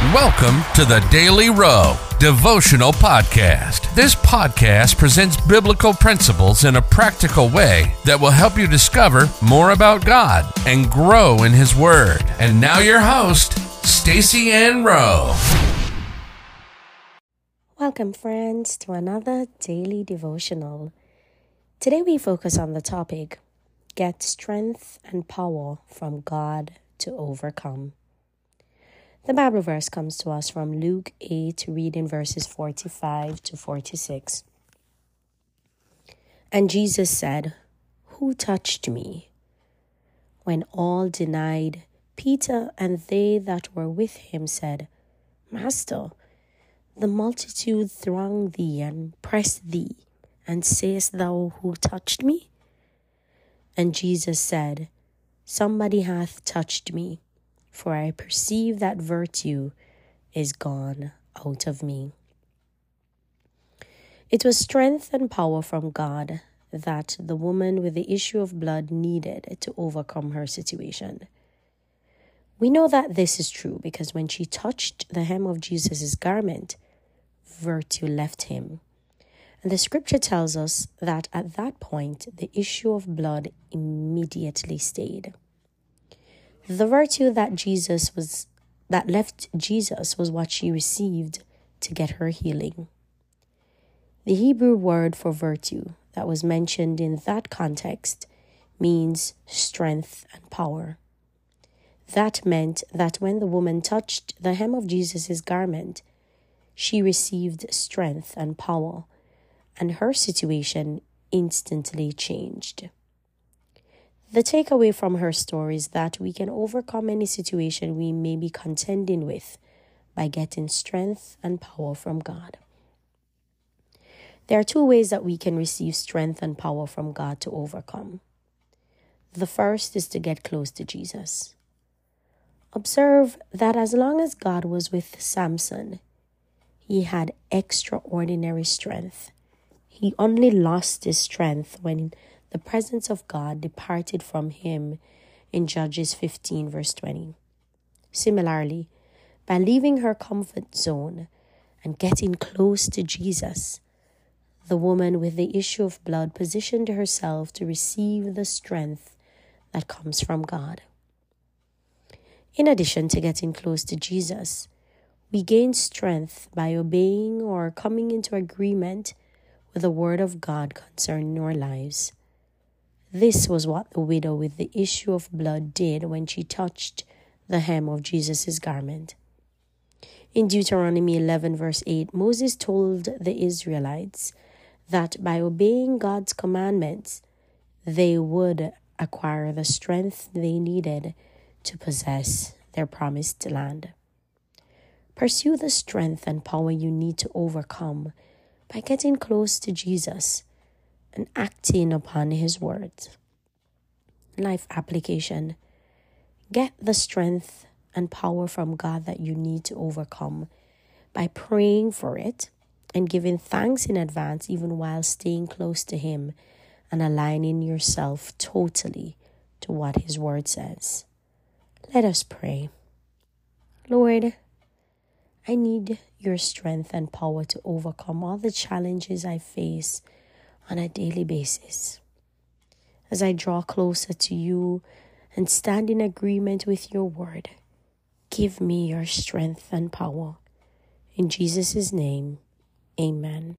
Welcome to the Daily Row Devotional Podcast. This podcast presents biblical principles in a practical way that will help you discover more about God and grow in His Word. And now, your host, Stacy Ann Rowe. Welcome, friends, to another daily devotional. Today, we focus on the topic Get strength and power from God to overcome. The Bible verse comes to us from Luke 8, reading verses 45 to 46. And Jesus said, Who touched me? When all denied, Peter and they that were with him said, Master, the multitude throng thee and press thee, and sayest thou, Who touched me? And Jesus said, Somebody hath touched me for I perceive that virtue is gone out of me. It was strength and power from God that the woman with the issue of blood needed to overcome her situation. We know that this is true because when she touched the hem of Jesus' garment, virtue left him. And the scripture tells us that at that point, the issue of blood immediately stayed. The virtue that Jesus was that left Jesus was what she received to get her healing. The Hebrew word for virtue that was mentioned in that context means strength and power. That meant that when the woman touched the hem of Jesus' garment, she received strength and power, and her situation instantly changed. The takeaway from her story is that we can overcome any situation we may be contending with by getting strength and power from God. There are two ways that we can receive strength and power from God to overcome. The first is to get close to Jesus. Observe that as long as God was with Samson, he had extraordinary strength. He only lost his strength when the presence of God departed from him in Judges 15, verse 20. Similarly, by leaving her comfort zone and getting close to Jesus, the woman with the issue of blood positioned herself to receive the strength that comes from God. In addition to getting close to Jesus, we gain strength by obeying or coming into agreement with the Word of God concerning our lives. This was what the widow with the issue of blood did when she touched the hem of Jesus' garment. In Deuteronomy 11, verse 8, Moses told the Israelites that by obeying God's commandments, they would acquire the strength they needed to possess their promised land. Pursue the strength and power you need to overcome by getting close to Jesus and acting upon His words. Life application Get the strength and power from God that you need to overcome by praying for it and giving thanks in advance, even while staying close to Him and aligning yourself totally to what His Word says. Let us pray. Lord, I need your strength and power to overcome all the challenges I face on a daily basis. As I draw closer to you and stand in agreement with your word, give me your strength and power. In Jesus' name, amen.